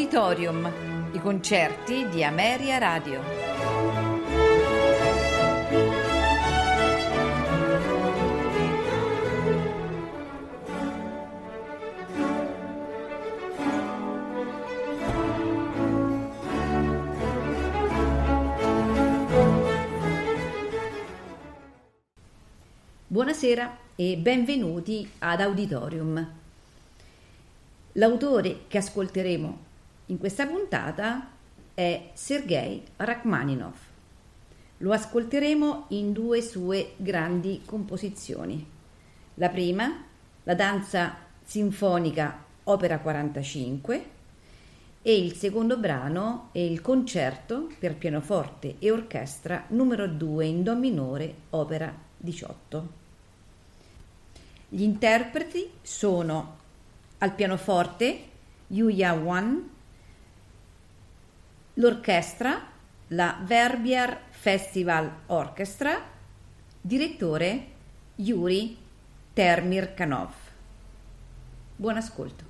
Auditorium, i concerti di Ameria Radio. Buonasera e benvenuti ad Auditorium. L'autore che ascolteremo in questa puntata è Sergei Rachmaninov. Lo ascolteremo in due sue grandi composizioni. La prima, la danza sinfonica opera 45 e il secondo brano è il concerto per pianoforte e orchestra numero 2 in do minore opera 18. Gli interpreti sono al pianoforte Yuya Wan, l'orchestra la Verbier Festival Orchestra, direttore Yuri Termirkanov. Buon ascolto.